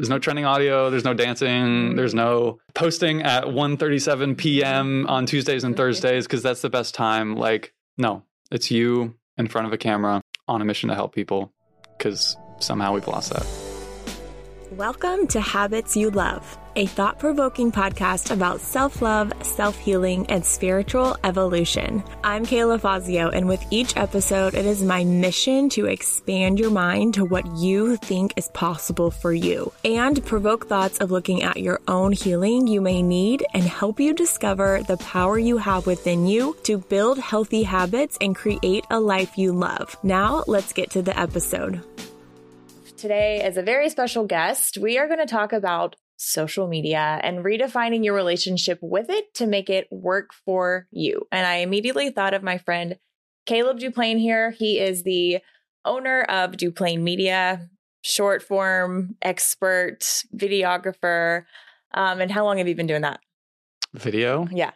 There's no trending audio. There's no dancing. Mm-hmm. There's no posting at 1:37 p.m. on Tuesdays and mm-hmm. Thursdays because that's the best time. Like, no, it's you in front of a camera on a mission to help people because somehow we've lost that. Welcome to Habits You Love, a thought provoking podcast about self love, self healing, and spiritual evolution. I'm Kayla Fazio, and with each episode, it is my mission to expand your mind to what you think is possible for you and provoke thoughts of looking at your own healing you may need and help you discover the power you have within you to build healthy habits and create a life you love. Now, let's get to the episode today as a very special guest. We are going to talk about social media and redefining your relationship with it to make it work for you. And I immediately thought of my friend Caleb Duplain here. He is the owner of Duplain Media, short form expert, videographer. Um, and how long have you been doing that? Video? Yeah.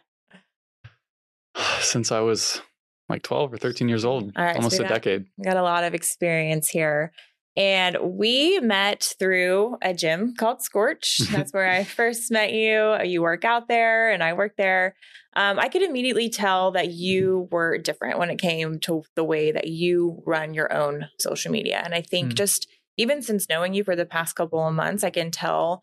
Since I was like 12 or 13 years old, almost so a got, decade. Got a lot of experience here. And we met through a gym called Scorch. That's where I first met you. You work out there, and I work there. Um, I could immediately tell that you were different when it came to the way that you run your own social media. And I think mm. just even since knowing you for the past couple of months, I can tell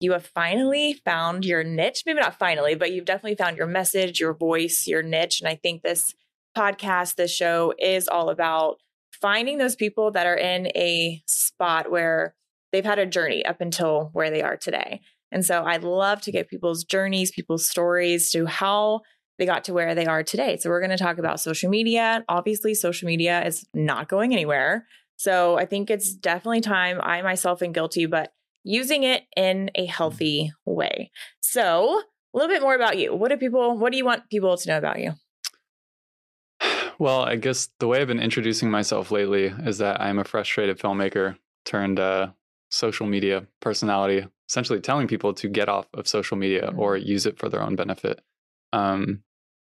you have finally found your niche. Maybe not finally, but you've definitely found your message, your voice, your niche. And I think this podcast, this show is all about finding those people that are in a spot where they've had a journey up until where they are today. And so I'd love to get people's journeys, people's stories to how they got to where they are today. So we're going to talk about social media. Obviously, social media is not going anywhere. So I think it's definitely time. I myself am guilty, but using it in a healthy way. So a little bit more about you. What do people, what do you want people to know about you? Well, I guess the way I've been introducing myself lately is that I'm a frustrated filmmaker turned uh, social media personality, essentially telling people to get off of social media mm-hmm. or use it for their own benefit. Um,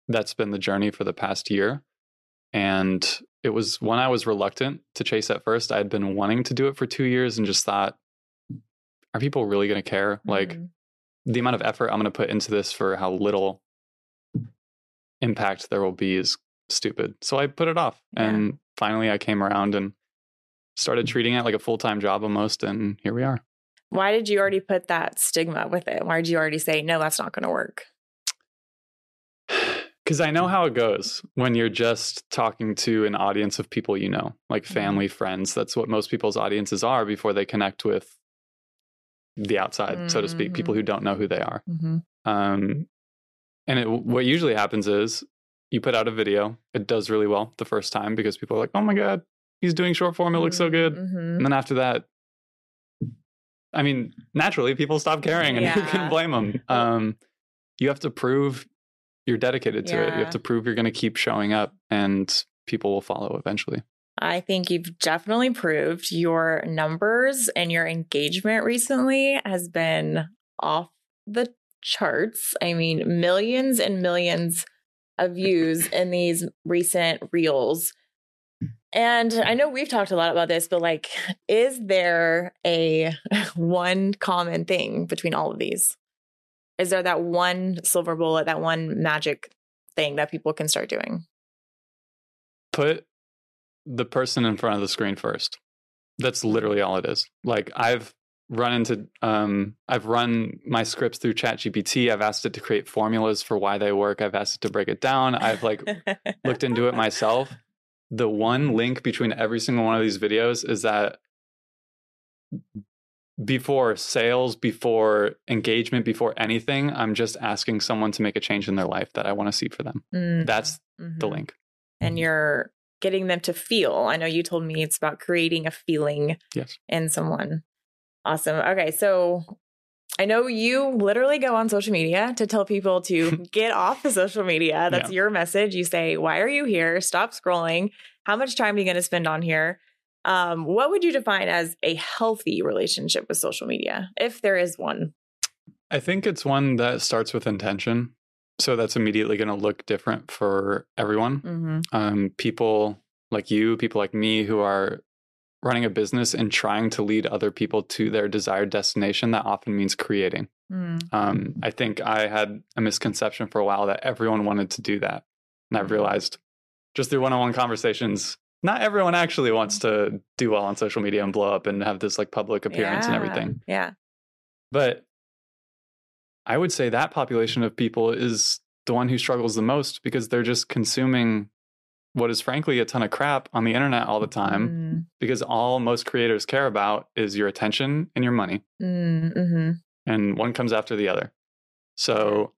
that's been the journey for the past year. And it was when I was reluctant to chase at first. I had been wanting to do it for two years and just thought, are people really going to care? Mm-hmm. Like the amount of effort I'm going to put into this for how little impact there will be is stupid. So I put it off. Yeah. And finally I came around and started treating it like a full time job almost. And here we are. Why did you already put that stigma with it? Why did you already say, no, that's not going to work? Because I know how it goes when you're just talking to an audience of people you know, like mm-hmm. family, mm-hmm. friends. That's what most people's audiences are before they connect with the outside, mm-hmm. so to speak, people who mm-hmm. don't know who they are. Mm-hmm. Um, and it, what usually happens is you put out a video, it does really well the first time because people are like, oh my God, he's doing short form. It looks so good. Mm-hmm. And then after that, I mean, naturally, people stop caring, and yeah. who can blame them? Um, you have to prove you're dedicated to yeah. it. You have to prove you're going to keep showing up, and people will follow eventually. I think you've definitely proved your numbers and your engagement recently has been off the charts. I mean, millions and millions of views in these recent reels. And I know we've talked a lot about this, but like, is there a one common thing between all of these? Is there that one silver bullet, that one magic thing that people can start doing? Put the person in front of the screen first. That's literally all it is. Like, I've run into um, I've run my scripts through ChatGPT. I've asked it to create formulas for why they work. I've asked it to break it down. I've like looked into it myself. The one link between every single one of these videos is that before sales, before engagement, before anything, I'm just asking someone to make a change in their life that I want to see for them. Mm. That's mm-hmm. the link. And you're getting them to feel. I know you told me it's about creating a feeling yes. in someone. Awesome. Okay. So I know you literally go on social media to tell people to get off the social media. That's yeah. your message. You say, Why are you here? Stop scrolling. How much time are you going to spend on here? Um, what would you define as a healthy relationship with social media, if there is one? I think it's one that starts with intention. So that's immediately going to look different for everyone. Mm-hmm. Um, people like you, people like me who are running a business and trying to lead other people to their desired destination, that often means creating. Mm. Um, I think I had a misconception for a while that everyone wanted to do that. And I've realized just through one on one conversations, not everyone actually wants to do well on social media and blow up and have this like public appearance and everything. Yeah. But I would say that population of people is the one who struggles the most because they're just consuming what is frankly a ton of crap on the internet all the time Mm. because all most creators care about is your attention and your money Mm. hmm and one comes after the other. So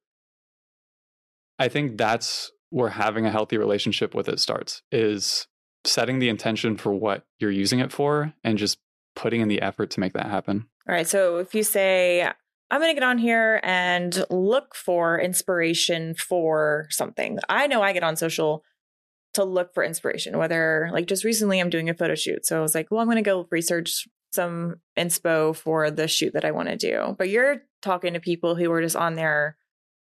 I think that's where having a healthy relationship with it starts is setting the intention for what you're using it for and just putting in the effort to make that happen. All right. So if you say, I'm going to get on here and look for inspiration for something, I know I get on social to look for inspiration, whether like just recently I'm doing a photo shoot. So I was like, well, I'm going to go research some inspo for the shoot that I want to do. But you're talking to people who are just on there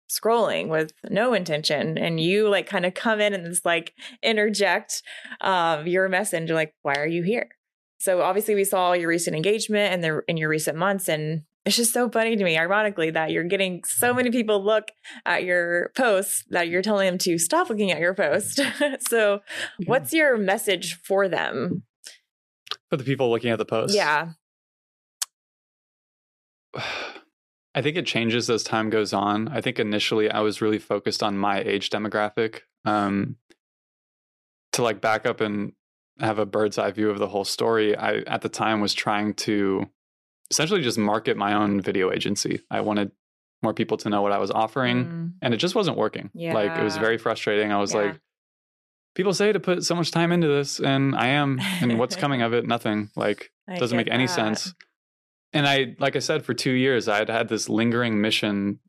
scrolling with no intention and you like kind of come in and just like interject um your message like why are you here so obviously we saw your recent engagement and the in your recent months and it's just so funny to me ironically that you're getting so many people look at your posts that you're telling them to stop looking at your post so what's your message for them For the people looking at the post. yeah I think it changes as time goes on. I think initially I was really focused on my age demographic. Um, to like back up and have a bird's eye view of the whole story, I at the time was trying to essentially just market my own video agency. I wanted more people to know what I was offering, Mm, and it just wasn't working. Like it was very frustrating. I was Yeah. like, people say to put so much time into this, and I am, and what's coming of it? Nothing. Like I doesn't make any that. sense. And I, like I said, for two years, I had had this lingering mission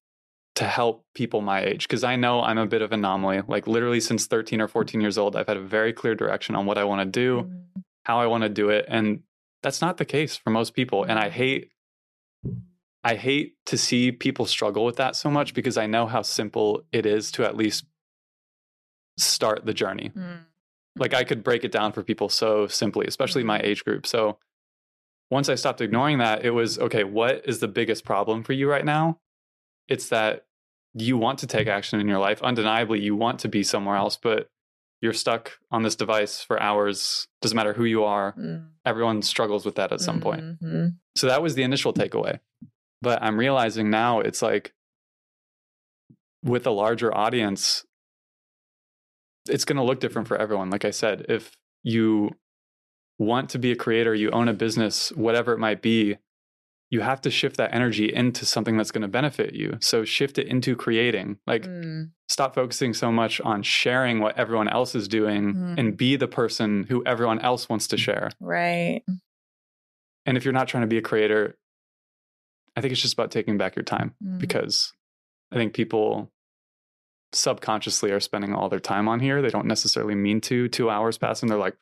to help people my age because I know I'm a bit of an anomaly. Like literally since 13 or 14 years old, I've had a very clear direction on what I want to do, Mm, how I want to do it, and that's not the case for most people. And I hate, I hate to see people struggle with that so much because I know how simple it is to at least start the journey mm, like I could break it down for people so simply, especially my age group. So once I stopped ignoring that, it was okay, what is the biggest problem for you right now? It's that you want to take action in your life. Undeniably, you want to be somewhere else, but you're stuck on this device for hours. Doesn't matter who you are. mm, Everyone struggles with that at some point. mhm. So that was the initial takeaway. But I'm realizing now it's like with a larger audience, it's going to look different for everyone. Like I said, if you want to be a creator, you own a business, whatever it might be, you have to shift that energy into something that's going to benefit you. So shift it into creating. Like Mm, stop focusing so much on sharing what everyone else is doing Mm. and be the person who everyone else wants to share. right And if you're not trying to be a creator, I think it's just about taking back your time Mm. because I think people subconsciously are spending all their time on here. They don't necessarily mean to. Two hours pass and they're like,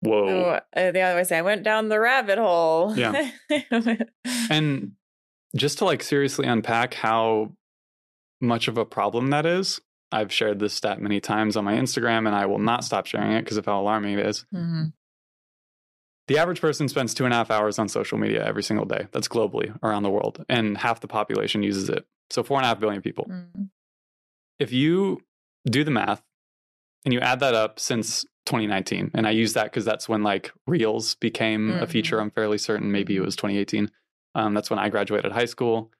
whoa. Oh, uh, the other way, say I went down the rabbit hole. Yeah. And just to like seriously unpack how much of a problem that is, I've shared this stat many times on my Instagram and I will not stop sharing it because of how alarming it is. Mhm. The average person spends two and a half hours on social media every single day. That's globally around the world, and half the population uses it. So, four and a half billion people. Mm. If you do the math and you add that up since 2019, and I use that because that's when like Reels became a feature. I'm fairly certain. Maybe it was 2018. Um, that's when I graduated high school.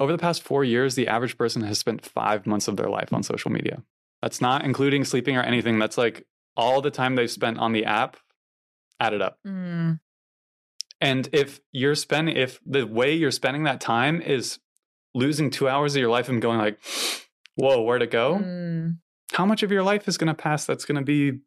Over the past four years, the average person has spent five months of their life on social media. That's not including sleeping or anything. That's like all the time they've spent on the app added up. Mm. And if you're spending, if the way you're spending that time is losing two hours of your life and going like, whoa, where to go? Mm. How much of your life is going to pass that's going to be,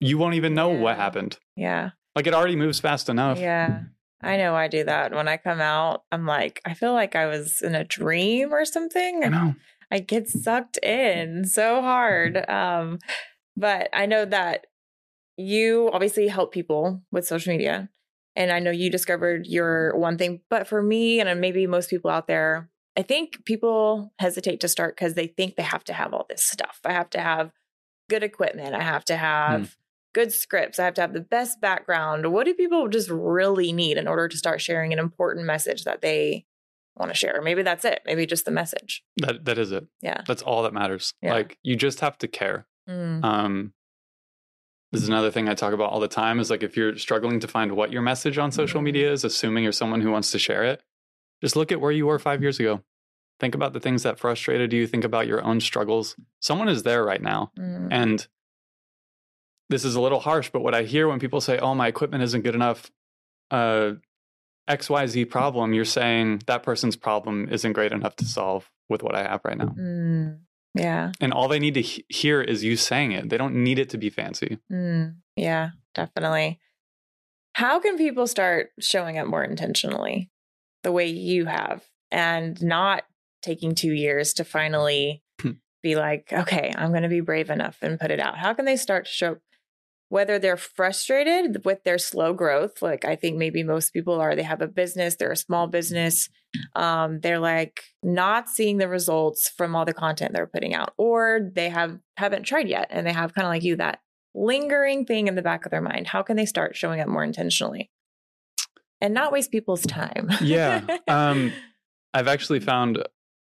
you won't even know what happened. Yeah. Like it already moves fast enough. Yeah. I know I do that. When I come out, I'm like, I feel like I was in a dream or something. I know. I get sucked in so hard. Um, but I know that you obviously help people with social media. And I know you discovered your one thing. But for me, and maybe most people out there, I think people hesitate to start because they think they have to have all this stuff. I have to have good equipment. I have to have good scripts. I have to have the best background. What do people just really need in order to start sharing an important message that they want to share? Maybe that's it. Maybe just the message. That that is it. Yeah. That's all that matters. Yeah. Like you just have to care. Mm. Um this is another thing I talk about all the time is like if you're struggling to find what your message on social Mhm. media is, assuming you're someone who wants to share it, just look at where you were 5 years ago. Think about the things that frustrated you, think about your own struggles. Someone is there right now. Mm. And this is a little harsh, but what I hear when people say, "Oh, my equipment isn't good enough," uh, XYZ problem, you're saying that person's problem isn't great enough to solve with what I have right now. Mm. Yeah. And all they need to he- hear is you saying it. They don't need it to be fancy. Mm. Yeah, definitely. How can people start showing up more intentionally the way you have and not taking two years to finally Hmm. be like, okay, I'm going to be brave enough and put it out? How can they start to show whether they're frustrated with their slow growth? Like I think maybe most people are, they have a business, they're a small business. Um, they're like not seeing the results from all the content they're putting out, or they have haven't tried yet and they have kind of like you that lingering thing in the back of their mind. How can they start showing up more intentionally and not waste people's time? Yeah. Um, I've actually found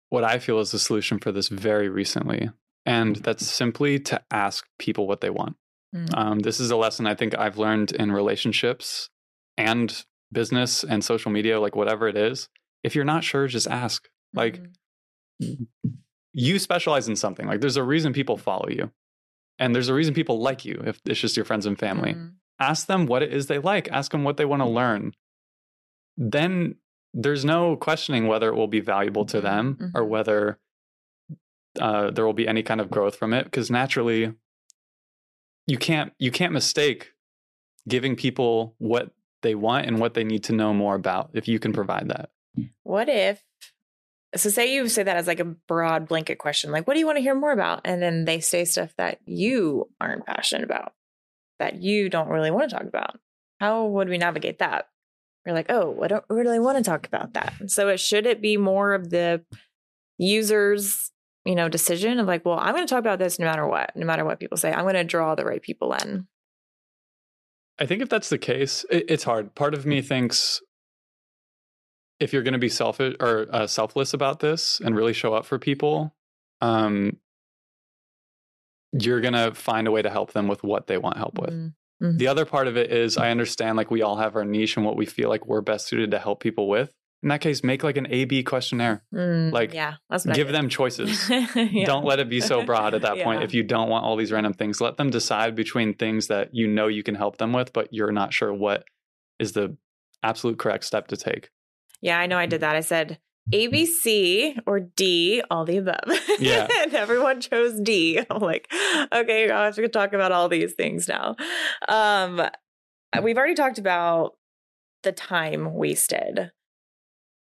what I feel is the solution for this very recently. And that's simply to ask people what they want. Mm. Um, this is a lesson I think I've learned in relationships and business and social media, like whatever it is. If you're not sure, just ask. Like, Mhm. you specialize in something. Like, there's a reason people follow you. And there's a reason people like you if it's just your friends and family. Mhm. Ask them what it is they like, ask them what they want to learn. Then there's no questioning whether it will be valuable to them or Mhm. whether uh, there will be any kind of growth from it because naturally you can't you can't mistake giving people what they want and what they need to know more about if you can mm. provide that What if, so say you say that as like a broad blanket question, like, what do you want to hear more about? And then they say stuff that you aren't passionate about, that you don't really want to talk about. How would we navigate that? We're like, oh, I don't really want to talk about that. So it should it be more of the user's, you know, decision of like, well, I'm going to talk about this no matter what, no matter what people say. I'm going to draw the right people in. i think if that's the case it, it's hard part of me thinks if you're going to be selfish or uh, selfless about this and really show up for people um you're going to find a way to help them with what they want help with Mm. The other part of it is I understand like we all have our niche and what we feel like we're best suited to help people with. In that case, make like an A B questionnaire. Mm, Like, yeah, that's Give them choices. Yeah. Don't let it be so broad at that point if you don't want all these random things. Let them decide between things that you know you can help them with, but you're not sure what is the absolute correct step to take. Yeah, I know I did that. I said A, B, C, or D, all the above. Yeah. and everyone chose D. I'm like, okay, I have to talk about all these things now. Um, we've already talked about the time wasted.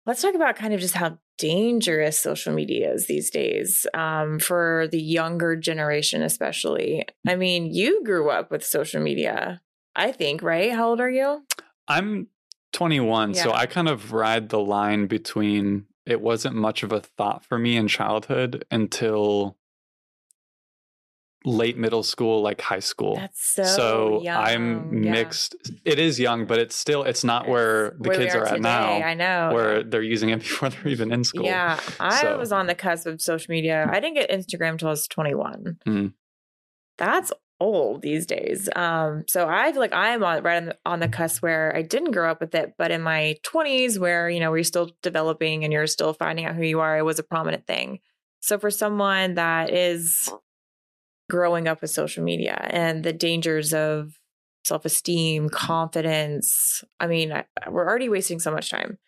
Let's talk about kind of just how dangerous social media is these days um, for the younger generation, especially. I mean, you grew up with social media, I think, right? How old are you? I'm 21, so I kind of ride the line between it wasn't much of a thought for me in childhood until late middle school, like high school. That's so, young. I'm Yeah. mixed. It is young, but it's still it's not where the where kids are, at today. now, I know. where they're using it before they're even in school. Yeah, I So- was on the cusp of social media. I didn't get Instagram until I was 21. Mm. That's old these days. Um, so I feel like I'm on right on the, on the cusp where I didn't grow up with it, but in my 20s, where you know we're still developing and you're still finding out who you are, it was a prominent thing. So for someone that is growing up with social media and the dangers of self-esteem, mm-hmm. confidence, I mean, I, we're already wasting so much time.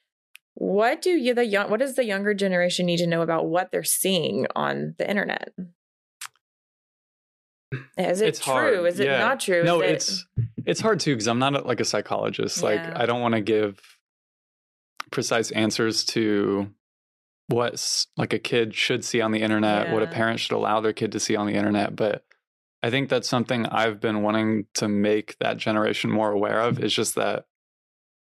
What do you the young what does the younger generation need to know about what they're seeing on the internet? Is it It's true? hard. Is it Yeah. not true? No, it- it's it's hard too because I'm not a, like a psychologist. Like I don't want to give precise answers to what like a kid should see on the internet, what a parent should allow their kid to see on the internet, but I think that's something I've been wanting to make that generation more aware of is just that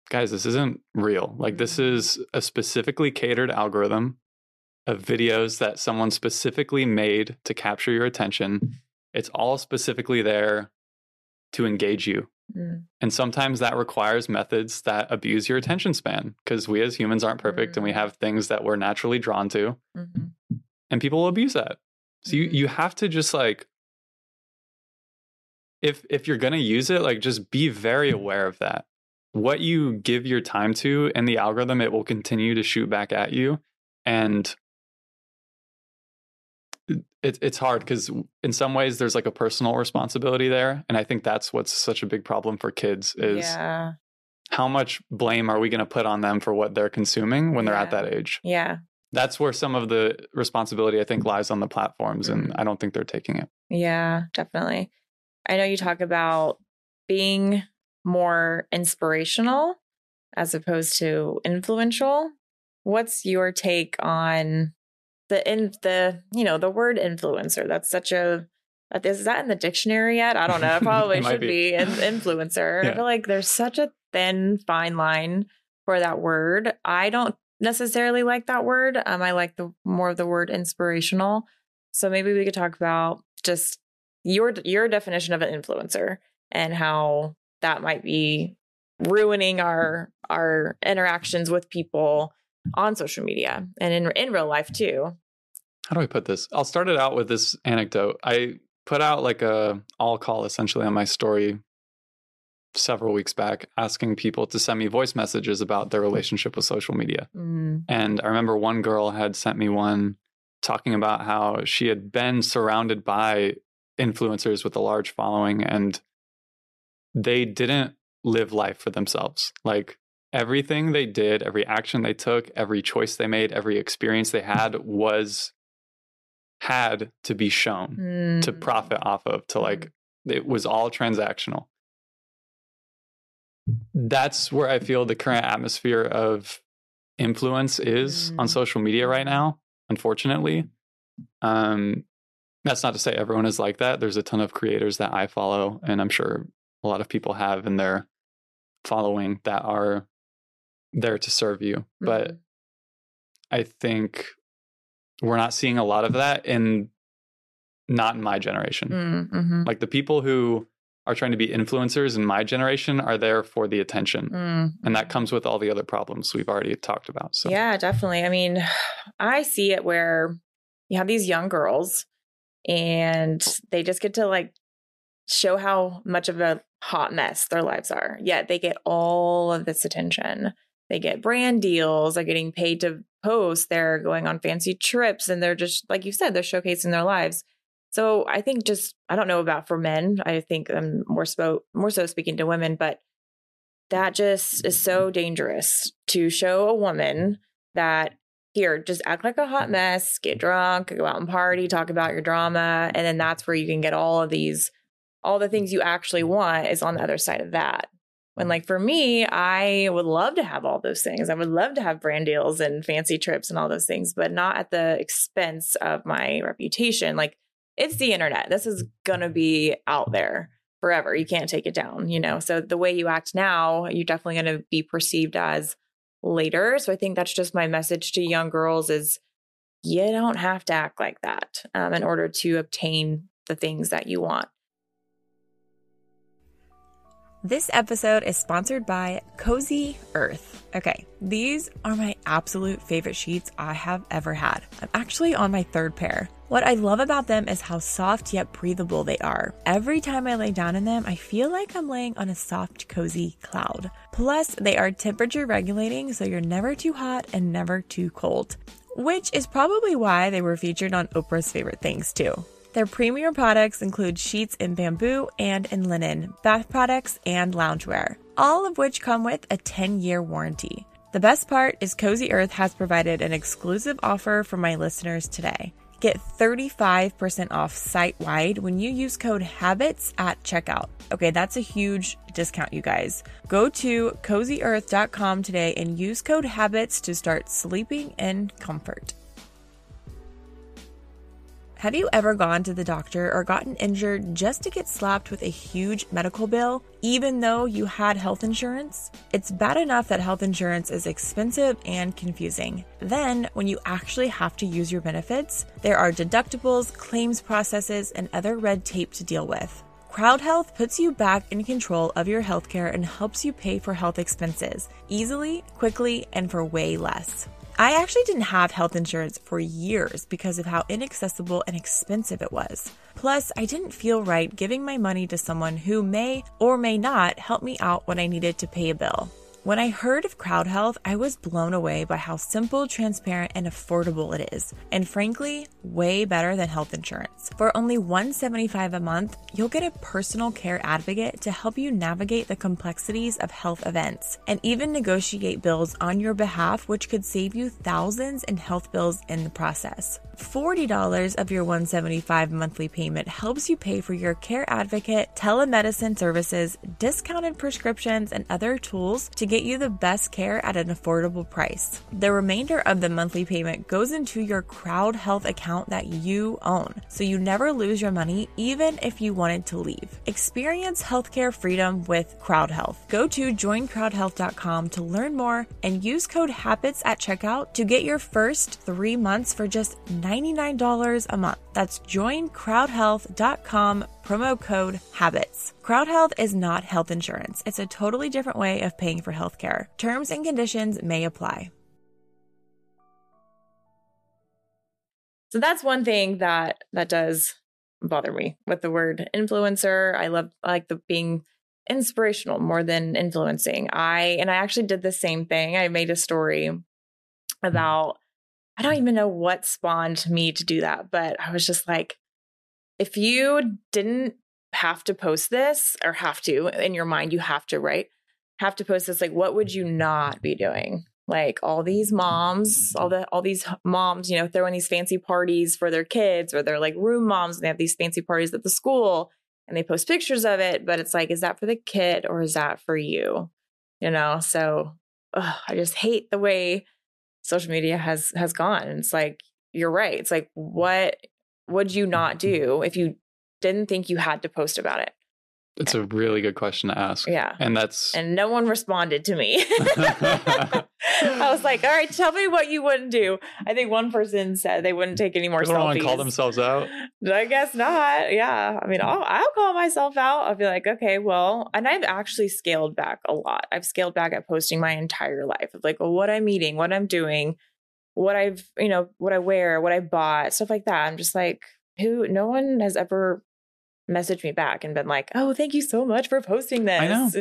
guys, this isn't real. Like this Mhm. is a specifically catered algorithm of videos that someone specifically made to capture your attention. It's all specifically there to engage you. Mm. And sometimes that requires methods that abuse your attention span because we as humans aren't perfect and we Mm. have things that we're naturally drawn to Mhm. and people will abuse that. So you Mhm. you have to just like if if you're going to use it like just be very aware of that. What you give your time to and the algorithm it will continue to shoot back at you and it, it's hard because in some ways there's like a personal responsibility there and i think that's what's such a big problem for kids is yeah. how much blame are we going to put on them for what they're consuming when they're at that age Yeah. that's where some of the responsibility i think lies on the platforms and Mhm. i don't think they're taking it Yeah, definitely. I know you talk about being more inspirational as opposed to influential. What's your take on the in the you know the word influencer? That's such a uh, is that in the dictionary yet? I don't know. It probably should be. be, in influencer. I feel like there's such a thin fine line for that word. I don't necessarily like that word. Um, I like the more of the word inspirational. So maybe we could talk about just your your definition of an influencer and how that might be ruining our our interactions with people on social media and in in real life too. how do i put this i'll start it out with this anecdote i put out like a all call essentially on my story several weeks back asking people to send me voice messages about their relationship with social media Mm, And I remember one girl had sent me one talking about how she had been surrounded by influencers with a large following and they didn't live life for themselves. Like everything they did, every action they took, every choice they made, every experience they had was had to be shown to mm, profit off of, to like, it was all transactional. That's where I feel the current atmosphere of influence is on Mm. social media right now, unfortunately. Um, that's not to say everyone is like that. There's a ton of creators that I follow, and I'm sure a lot of people have in their following that are there to serve you. But mhm. I think we're not seeing a lot of that in not in my generation. Mm, mhm, Like the people who are trying to be influencers in my generation are there for the attention. mm, And that mhm. comes with all the other problems we've already talked about. So Yeah, definitely. I mean, I see it where you have these young girls and they just get to like show how much of a hot mess their lives are. Yet they get all of this attention. They get brand deals, they're getting paid to post, they're going on fancy trips, and they're just, like you said, they're showcasing their lives. So I think just I don't know about for men. I think I'm more so more so speaking to women, but that just is so dangerous to show a woman that here just act like a hot mess, get drunk, go out and party, talk about your drama, and then that's where you can get all of these all the things you actually want is on the other side of that. When like for me, I would love to have all those things. I would love to have brand deals and fancy trips and all those things, but not at the expense of my reputation. Like it's the internet. This is going to be out there forever. You can't take it down, you know? So the way you act now, you're definitely going to be perceived as later. So I think that's just my message to young girls is you don't have to act like that um, in order to obtain the things that you want. This episode is sponsored by Cozy Earth. Okay, these are my absolute favorite sheets I have ever had. I'm actually on my third pair. What I love about them is how soft yet breathable they are. Every time I lay down in them, I feel like I'm laying on a soft, cozy cloud. Plus, they are temperature regulating, so you're never too hot and never too cold. Which is probably why they were featured on Oprah's favorite things, too. Their premier products include sheets in bamboo and in linen, bath products, and loungewear, all of which come with a 10 year warranty. The best part is Cozy Earth has provided an exclusive offer for my listeners today. Get 35% off site wide when you use code HABITS at checkout. Okay, that's a huge discount, you guys. Go to cozyearth.com today and use code HABITS to start sleeping in comfort. Have you ever gone to the doctor or gotten injured just to get slapped with a huge medical bill, even though you had health insurance? It's bad enough that health insurance is expensive and confusing. Then, when you actually have to use your benefits, there are deductibles, claims processes, and other red tape to deal with. CrowdHealth puts you back in control of your healthcare and helps you pay for health expenses easily, quickly, and for way less. I actually didn't have health insurance for years because of how inaccessible and expensive it was. Plus, I didn't feel right giving my money to someone who may or may not help me out when I needed to pay a bill. When I heard of Crowd Health, I was blown away by how simple, transparent, and affordable it is. And frankly, way better than health insurance. For only 175 a month, you'll get a personal care advocate to help you navigate the complexities of health events and even negotiate bills on your behalf, which could save you thousands in health bills in the process. $40 of your 175 monthly payment helps you pay for your care advocate, telemedicine services, discounted prescriptions, and other tools to get you the best care at an affordable price. The remainder of the monthly payment goes into your Crowd Health account that you own, so you never lose your money even if you wanted to leave. Experience healthcare freedom with Crowd Health. Go to joincrowdhealth.com to learn more and use code HABITS at checkout to get your first three months for just $99 a month. That's joincrowdhealth.com promo code HABITS. Crowd Health is not health insurance. It's a totally different way of paying for healthcare. Terms and conditions may apply. So that's one thing that that does bother me with the word influencer. I love I like the being inspirational more than influencing. I and I actually did the same thing. I made a story hmm. about I don't even know what spawned me to do that, but I was just like, if you didn't have to post this or have to in your mind, you have to, right? Have to post this, like, what would you not be doing? Like all these moms, all the all these moms, you know, throwing these fancy parties for their kids, or they're like room moms and they have these fancy parties at the school and they post pictures of it, but it's like, is that for the kid or is that for you? You know, so ugh, I just hate the way social media has has gone. It's like you're right. It's like what would you mm-hmm. not do if you didn't think you had to post about it? It's a really good question to ask. Yeah. And that's And no one responded to me. I was like, all right, tell me what you wouldn't do. I think one person said they wouldn't take any more people don't want selfies. to call themselves out. I guess not. Yeah. I mean, I'll, I'll call myself out. I'll be like, okay, well, and I've actually scaled back a lot. I've scaled back at posting my entire life of like, well, what I'm eating, what I'm doing, what I've, you know, what I wear, what I bought, stuff like that. I'm just like, who, no one has ever messaged me back and been like, oh, thank you so much for posting this. I know.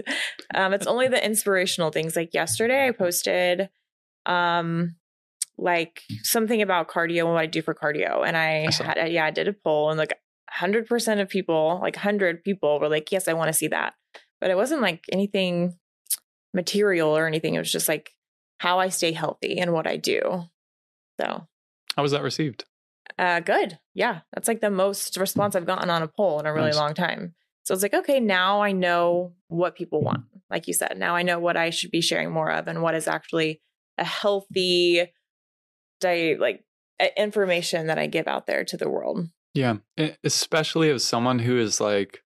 Um, it's only the inspirational things. Like yesterday, I posted, um, like something about cardio and what I do for cardio. And I I had, yeah, I did a poll and like 100% of people, like 100 people were like, yes, I want to see that. But it wasn't like anything material or anything. It was just like how I stay healthy and what I do. So, How was that received? Uh, good. Yeah. That's like the most response I've gotten on a poll in a really Nice. long time. So it's like, okay, now I know what people want. Like you said, now I know what I should be sharing more of and what is actually a healthy, diet, like uh, information that I give out there to the world. Yeah. Especially as someone who is like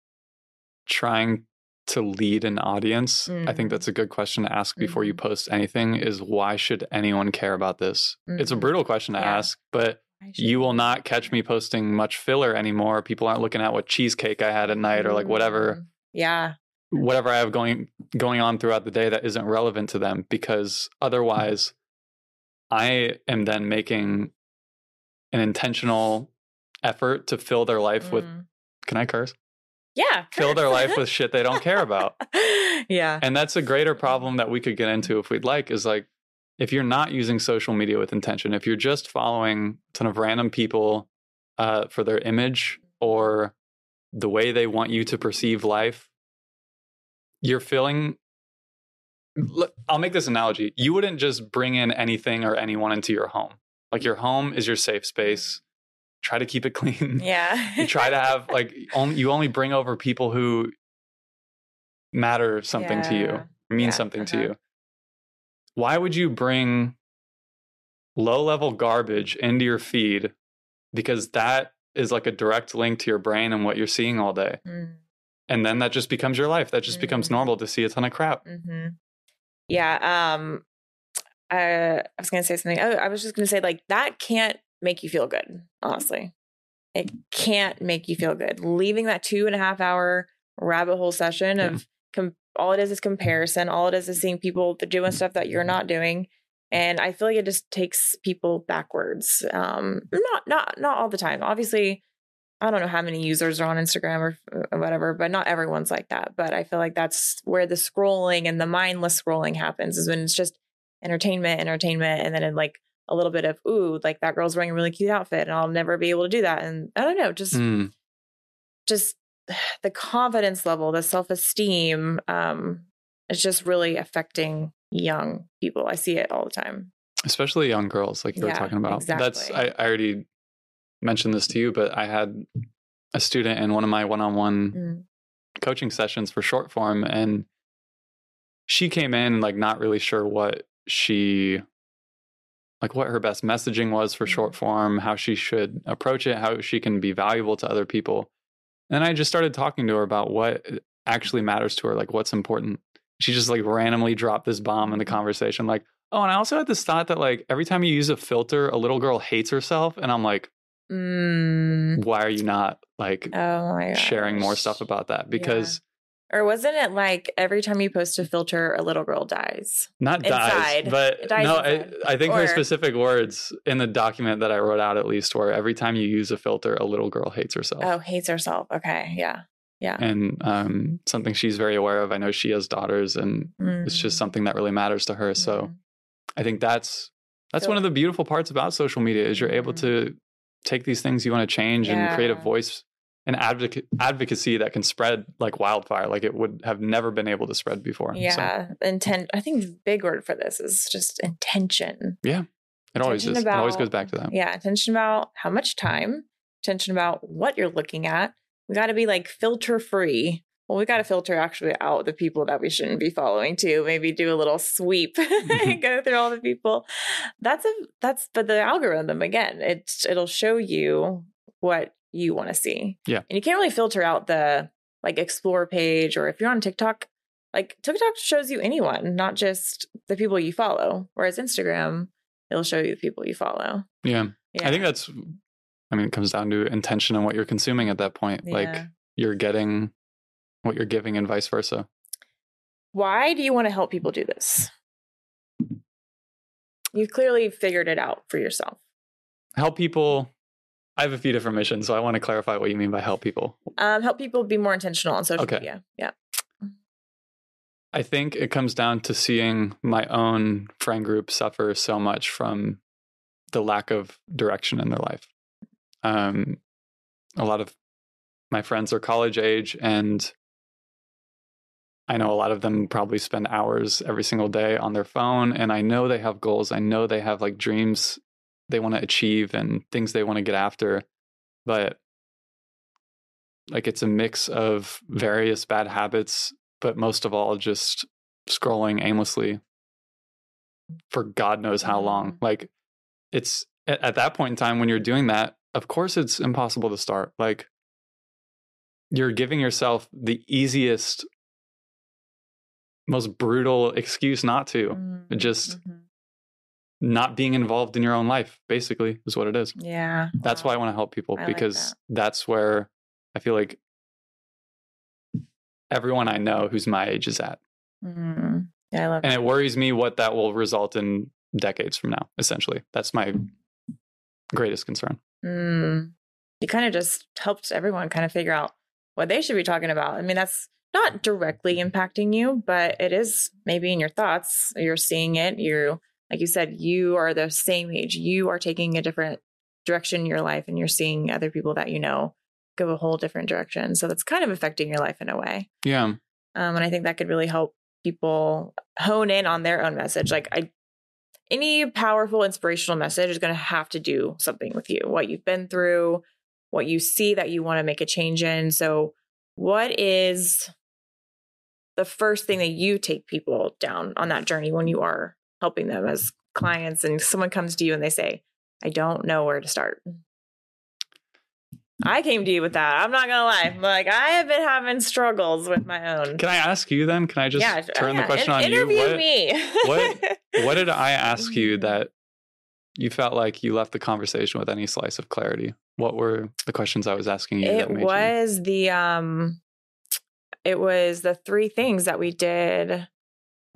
trying to lead an audience. I think that's a good question to ask before you Mhm. post anything is why should anyone care about this? It's a brutal question to Yeah. ask, but you will not catch me posting much filler anymore. People aren't looking at what cheesecake I had at night or like whatever Mm. Yeah. whatever I have going going on throughout the day that isn't relevant to them because otherwise I am then making an intentional effort to fill their life with Mm. can I curse? yeah. Fill their life with shit they don't care about. yeah. And that's a greater problem that we could get into if we'd like is like if you're not using social media with intention, if you're just following a ton of random people uh, for their image or the way they want you to perceive life, you're feeling. I'll make this analogy. You wouldn't just bring in anything or anyone into your home. Like your home is your safe space. Try to keep it clean. yeah. you try to have like only you only bring over people who matter something to you mean Yeah, something to uh-huh. you why would you bring low level garbage into your feed because that is like a direct link to your brain and what you're seeing all day Mm. and then that just becomes your life that just becomes Mhm. normal to see a ton of crap hmm Yeah. Um, I, I was going to say something. Oh, I was just going to say, like, that can't make you feel good, honestly. it can't make you feel good. Leaving that two and a half hour rabbit hole session Yeah. of com- all it is is comparison. All it is is seeing people doing stuff that you're not doing. And I feel like it just takes people backwards. Um, not not not all the time. Obviously, I don't know how many users are on Instagram or, or whatever, but not everyone's like that. But I feel like that's where the scrolling and the mindless scrolling happens is when it's just entertainment, entertainment, and then in like a little bit of ooh, like that girl's wearing a really cute outfit, and I'll never be able to do that. And I don't know, just Mm. just the confidence level, the self esteem, um, is just really affecting young people. I see it all the time. especially young girls like you were talking about that's I. I already mentioned this to you but i had a student in one of my one-on-one Mm. coaching sessions for short form and she came in like not really sure what she like what her best messaging was for short form how she should approach it how she can be valuable to other people and i just started talking to her about what actually matters to her like what's important. She just like randomly dropped this bomb in the conversation like oh and i also had this thought that like every time you use a filter a little girl hates herself and i'm like Mm. why are you not like Oh sharing more stuff about that? Because Or wasn't it like every time you post a filter, a little girl dies? not dies but Dies no I. I think her specific words in the document that i wrote out at least were every time you use a filter a little girl hates herself Oh, hates herself. Okay. Yeah. Yeah. and um, something she's very aware of i know she has daughters and it's just Mm. something that really matters to her so Mm. i think that's that's So- one of the beautiful parts about social media is you're able Mhm. to take these things you want to change and create a voice and advocate advocacy that can spread like wildfire like it would have never been able to spread before so Yeah. Intent. I think the big word for this is just intention. Yeah it always is Intention it always goes back to that Yeah. Attention about how much time, attention about what you're looking at. We got to be like filter free. Well, we got to filter actually out the people that we shouldn't be following too. Maybe do a little sweep and mm-hmm. go through all the people. That's a that's but the algorithm again. It's it'll show you what you want to see. Yeah. and you can't really filter out the like explore page or if you're on TikTok. Like TikTok shows you anyone, not just the people you follow. Whereas Instagram, it'll show you the people you follow. yeah Yeah. i think that's i mean it comes down to intention and what you're consuming at that point like you're getting what you're giving and vice versa Why do you want to help people do this? You've clearly figured it out for yourself. help people i have a few different missions so i want to clarify what you mean by help people Um, help people be more intentional on social Okay. media. Yeah. I think it comes down to seeing my own friend group suffer so much from the lack of direction in their life. Um, a lot of my friends are college age, and I know a lot of them probably spend hours every single day on their phone. And I know they have goals. I know they have like dreams they want to achieve and things they want to get after. But like it's a mix of various bad habits but most of all just scrolling aimlessly for god knows how long like it's at, at that point in time when you're doing that of course it's impossible to start like you're giving yourself the easiest most brutal excuse not to It just- Mhm. Not being involved in your own life basically is what it is yeah. that's why i want to help people I like because that. that's where i feel like everyone i know who's my age is at Mhm. Yeah, I love and that. it worries me what that will result in decades from now essentially that's my greatest concern Mm. You kind of just helped everyone kind of figure out what they should be talking about. I mean, that's not directly impacting you, but it is maybe in your thoughts. You're seeing it. You're, like you said, you are the same age. You are taking a different direction in your life, and you're seeing other people that you know go a whole different direction. So that's kind of affecting your life in a way. yeah Um, and I think that could really help people hone in on their own message. Like I any powerful inspirational message is going to have to do something with you, what you've been through, what you see that you want to make a change in. So what is the first thing that you take people down on that journey when you are helping them as clients and someone comes to you and they say, I don't know where to start. I came to you with that. I'm not gonna lie. Like I have been having struggles with my own. can i ask you then can i just yeah, turn yeah, the question in- on you interview what, me. what- what did i ask you Mhm. that you felt like you left the conversation with any slice of clarity what were the questions I was asking you? that It made you- was the um it was the three things that we did.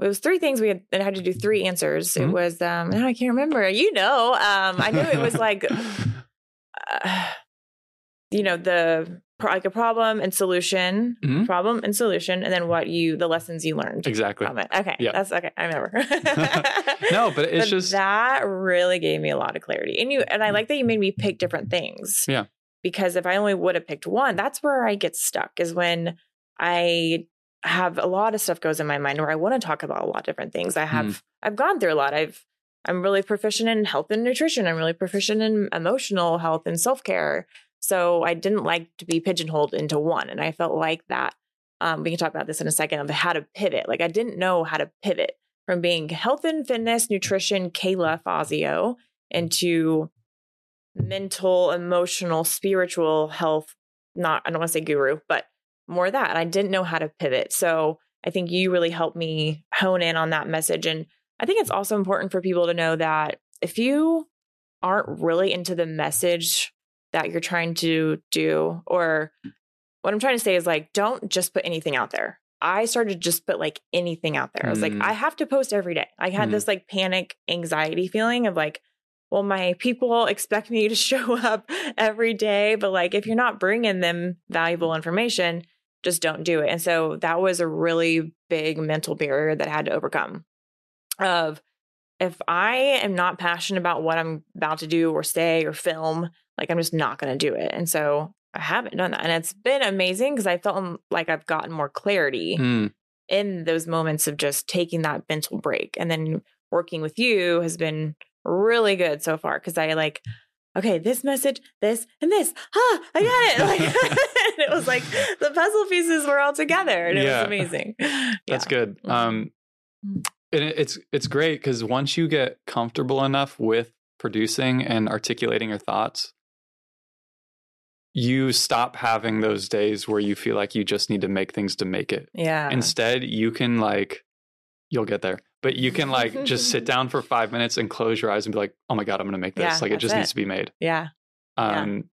It was three things we had, I had to do three answers. Mhm. It was um now I can't remember. You know, um I knew it was like uh, you know the like a problem and solution, Mhm. problem and solution, and then what you the lessons you learned exactly. from it. Okay, Yeah. that's okay. I remember. No, but it's But just that really gave me a lot of clarity, and you and I like that you made me pick different things. Yeah. because if I only would have picked one, that's where I get stuck. Is when I have a lot of stuff goes in my mind where I want to talk about a lot of different things. I have I've gone through a lot. I've I'm really proficient in health and nutrition. I'm really proficient in emotional health and self care. So I didn't like to be pigeonholed into one, and I felt like that. Um, we can talk about this in a second of how to pivot. Like I didn't know how to pivot from being health and fitness, nutrition, Kayla Fazio, into mental, emotional, spiritual health. Not I don't want to say guru, but more of that. And I didn't know how to pivot. So I think you really helped me hone in on that message. And I think it's also important for people to know that if you aren't really into the message that you're trying to do, or what I'm trying to say is like, don't just put anything out there. I started to just put like anything out there. I was like, Mm. I have to post every day. I had Mm. this like panic anxiety feeling of like, well, my people expect me to show up every day, but like if you're not bringing them valuable information, just don't do it. And so that was a really big mental barrier that I had to overcome. Of if I am not passionate about what I'm about to do or say or film, like I'm just not going to do it. And so I haven't done that. And it's been amazing because I felt like I've gotten more clarity Mm, in those moments of just taking that mental break. And then working with you has been really good so far because I like, okay, this message, this, and this. Ah, I got it. Like, and it was like the puzzle pieces were all together and it Yeah. was amazing. that's Yeah. good. Mhm. Um, and it, it's it's great because once you get comfortable enough with producing and articulating your thoughts, you stop having those days where you feel like you just need to make things to make it. Yeah. Instead, you can like, you'll get there, but you can like just sit down for five minutes and close your eyes and be like, oh my God, I'm going to make this. Yeah, like it just it. needs to be made. yeah. Yeah. Um,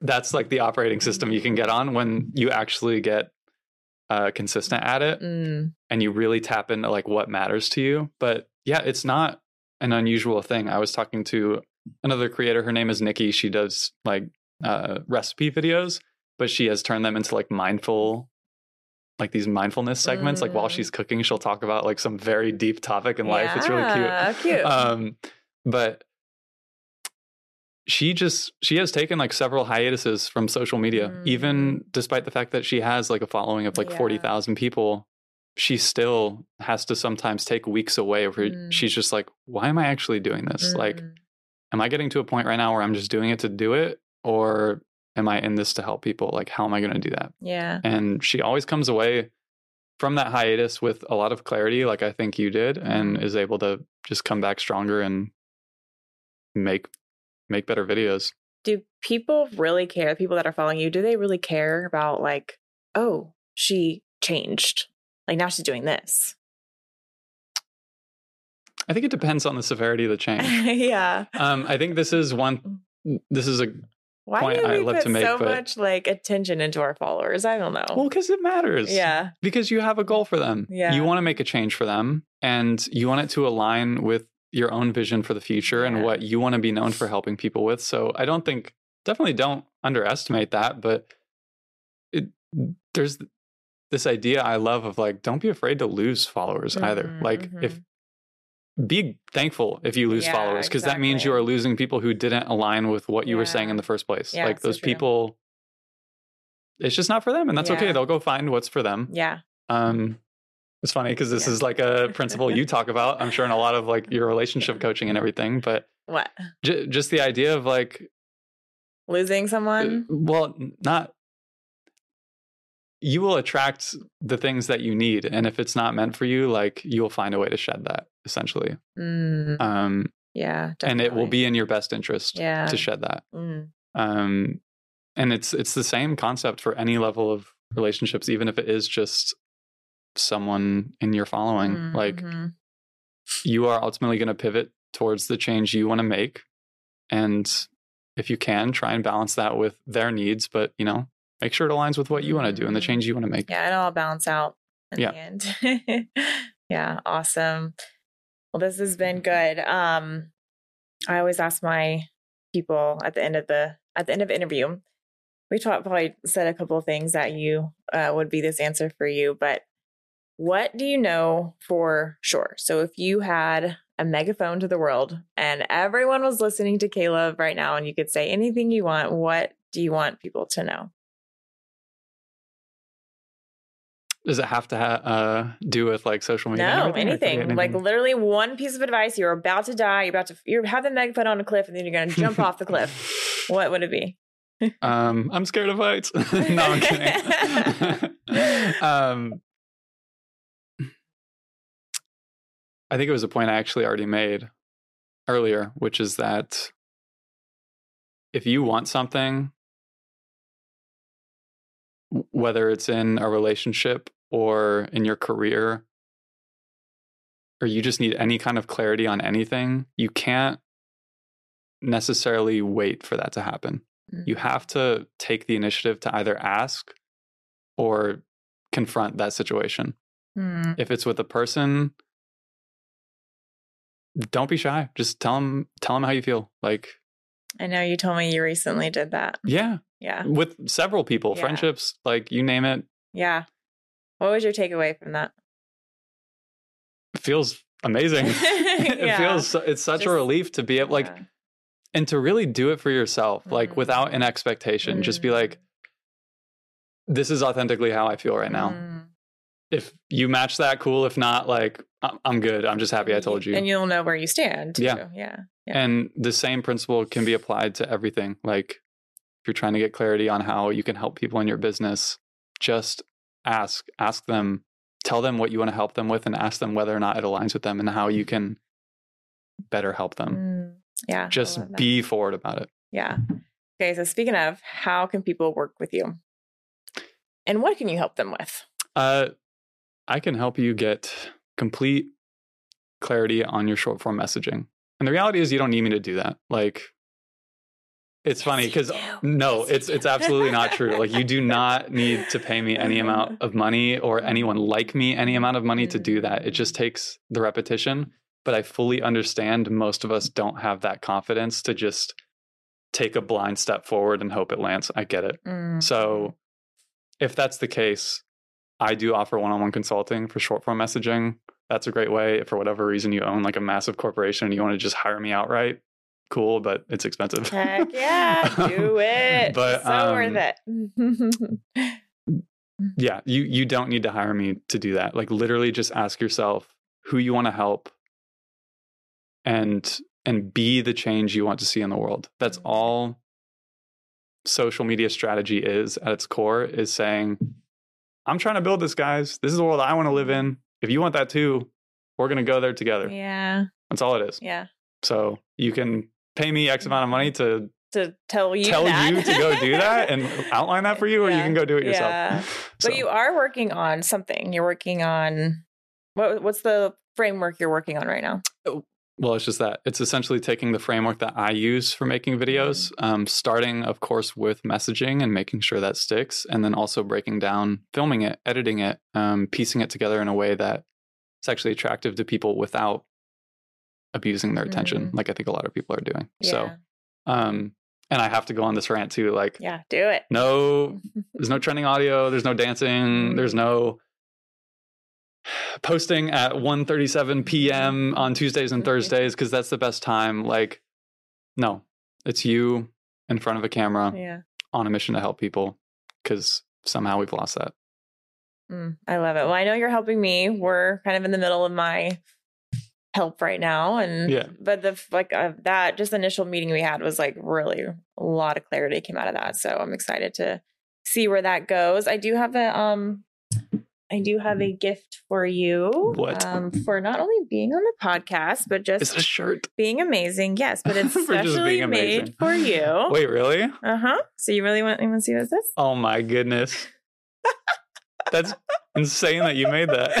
That's like the operating system you can get on when you actually get uh, consistent at it Mm. and you really tap into like what matters to you. But yeah, it's not an unusual thing. I was talking to another creator. Her name is Nikki. She does like uh, recipe videos, but she has turned them into like mindful, like these mindfulness segments. Like while Mm. she's cooking, she'll talk about like some very deep topic in life. It's really cute. Yeah, cute. Um, but she just she has taken like several hiatuses from social media, Mm. even despite the fact that she has like a following of like Yeah. forty thousand people. She still has to sometimes take weeks away where Mm. she's just like, why am I actually doing this? Like, Mm. am I getting to a point right now where I'm just doing it to do it? Or am I in this to help people? Like, how am I going to do that? yeah. And she always comes away from that hiatus with a lot of clarity, like I think you did, and Mhm. is able to just come back stronger and make make better videos. do people really care? People that are following you, do they really care about like, oh, she changed? Like now she's doing this. I think it depends on the severity of the change. yeah. um, I think this is one. This is a Why point do I we love put to make, so but- much like attention into our followers? I don't know. well because it matters. yeah. because you have a goal for them. Yeah. You want to make a change for them and you want it to align with your own vision for the future and what you want to be known for helping people with. So I don't think definitely don't underestimate that, but it there's this idea I love of like don't be afraid to lose followers either. Mhm, Like if mhm. Be thankful if you lose Yeah, followers because that means you are losing people who didn't align with what you were saying in the first place. Yeah, like those true. people it's just not for them and that's okay. They'll go find what's for them. yeah. Um, it's funny because this Yeah. is like a principle you talk about. I'm sure in a lot of like your relationship coaching and everything, but What? j- just the idea of like, Losing uh, someone? well, not you will attract the things that you need, and if it's not meant for you, like you will find a way to shed that essentially, Mm, um, yeah. and it will be in your best interest Yeah. to shed that. Mm, Um, and it's it's the same concept for any level of relationships, even if it is just someone in your following, mm, like. mhm. you are ultimately going to pivot towards the change you want to make and if you can, try and balance that with their needs, but you know, make sure it aligns with what you want to do and the Mhm. change you want to make. Yeah, it'll all balance out in Yeah. the end. yeah, awesome. Well, this has been good. Um, I always ask my people at the end of the at the end of interview. We taught, probably said a couple of things that you uh, would be this answer for you, but what do you know for sure? So if you had a megaphone to the world and everyone was listening to Caleb right now, and you could say anything you want, what do you want people to know? Does it have to ha- uh, do with like social media? No, everything, or it could be anything. Like literally one piece of advice. You're about to die. You're about to. You have the megaphone on a cliff, and then you're going to jump off the cliff. What would it be? um, I'm scared of heights. no, I'm kidding. um, I think it was a point I actually already made earlier, which is that if you want something, whether it's in a relationship or in your career, or you just need any kind of clarity on anything, you can't necessarily wait for that to happen you have to take the initiative to either ask or confront that situation. Hmm. If it's with a person, don't be shy. Just tell them tell them how you feel. Like, I know you told me you recently did that. yeah, Yeah. with several people, Yeah. friendships, like you name it, Yeah. What was your takeaway from that? it feels amazing. it Yeah. feels it's such Just- a relief to be able like Yeah. and to really do it for yourself, like mm-hmm. without an expectation. Just be mm-hmm. like, this is authentically how I feel right now. Mm. If you match that, cool. If not, like I'm good. I'm just happy I told mm-hmm. you. And you'll know where you stand. Too. Yeah. Yeah. Yeah. And the same principle can be applied to everything. Like if you're trying to get clarity on how you can help people in your business, just ask, ask them, tell them what you want to help them with and ask them whether or not it aligns with them and how you can better help them. Mm. Yeah. Just be forward about it. Yeah. Okay. So speaking of, how can people work with you? And what can you help them with? Uh, I can help you get complete clarity on your short form messaging. And the reality is, you don't need me to do that. Like, it's funny because no, it's it's absolutely not true. Like, you do not need to pay me any amount of money or anyone like me any amount of money to do that. It just takes the repetition. But I fully understand most of us don't have that confidence to just take a blind step forward and hope it lands. I get it. Mm. So, if that's the case, I do offer one on one consulting for short form messaging. That's a great way. If for whatever reason you own like a massive corporation and you want to just hire me outright, cool, but it's expensive. Heck yeah, do it. But, so um, worth it. yeah, you you don't need to hire me to do that. Like literally just ask yourself who you want to help and and be the change you want to see in the world. That's Mhm. all social media strategy is at its core is saying I'm trying to build this guys. This is the world I want to live in. If you want that too, we're going to go there together. yeah, That's all it is. yeah. So, you can pay me X amount of money to To tell you tell that. you to go do that and outline that for you or you can go do it yourself. Yeah. So- But you are working on something. You're working on what? What's the framework you're working on right now? Well, it's just that it's essentially taking the framework that I use for making videos, um, starting, of course, with messaging and making sure that sticks, and then also breaking down, filming it, editing it, um, piecing it together in a way that it's actually attractive to people without abusing their attention, Mhm. like I think a lot of people are doing. Yeah. So, um, and I have to go on this rant too, like, yeah, do it. no, there's no trending audio, there's no dancing, there's no posting at 1:37 p.m. on Tuesdays and Mhm. Thursdays because that's the best time. Like, no, it's you in front of a camera yeah. on a mission to help people because somehow we've lost that. Mm, I love it. Well, I know you're helping me. We're kind of in the middle of my help right now, and Yeah. But the like uh, that just initial meeting we had was like really a lot of clarity came out of that. So I'm excited to see where that goes. I do have a um, I do have a gift for you. What? Um, for not only being on the podcast, but just It's a shirt. being amazing. Yes, but it's specially made for you. Wait, really? Uh huh. So you really want? You want to see what this? Oh my goodness. That's insane that you made that.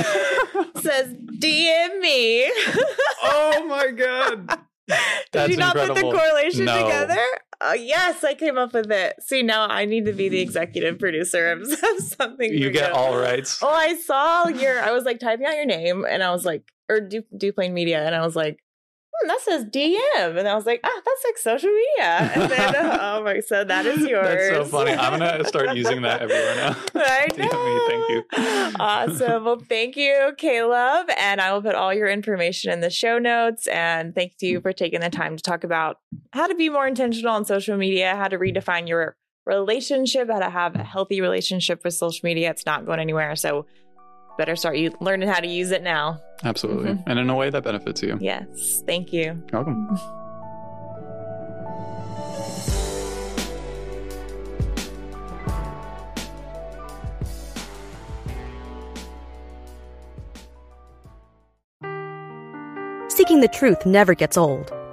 Says DM me. oh my god. That's Did you not incredible. put the correlation No. together? Oh, yes, I came up with it. See, now I need to be the executive producer of, of something. You for get all rights. Oh, I saw your. I was like typing out your name, and I was like, or Du- Duplain Media, and I was like, hmm, that says DM, and I was like, ah, that's like social media. And then, oh my, so that is yours. That's so funny. I'm gonna start using that everywhere now. I know. thank you. Awesome. Well, thank you, Caleb, and I will put all your information in the show notes. And thank you for taking the time to talk about how to be more intentional on social media, how to redefine your relationship, how to have a healthy relationship with social media. It's not going anywhere, so better start you learning how to use it now. Absolutely, Mhm. and in a way that benefits you. Yes. Thank you. You're welcome. Seeking the truth never gets old.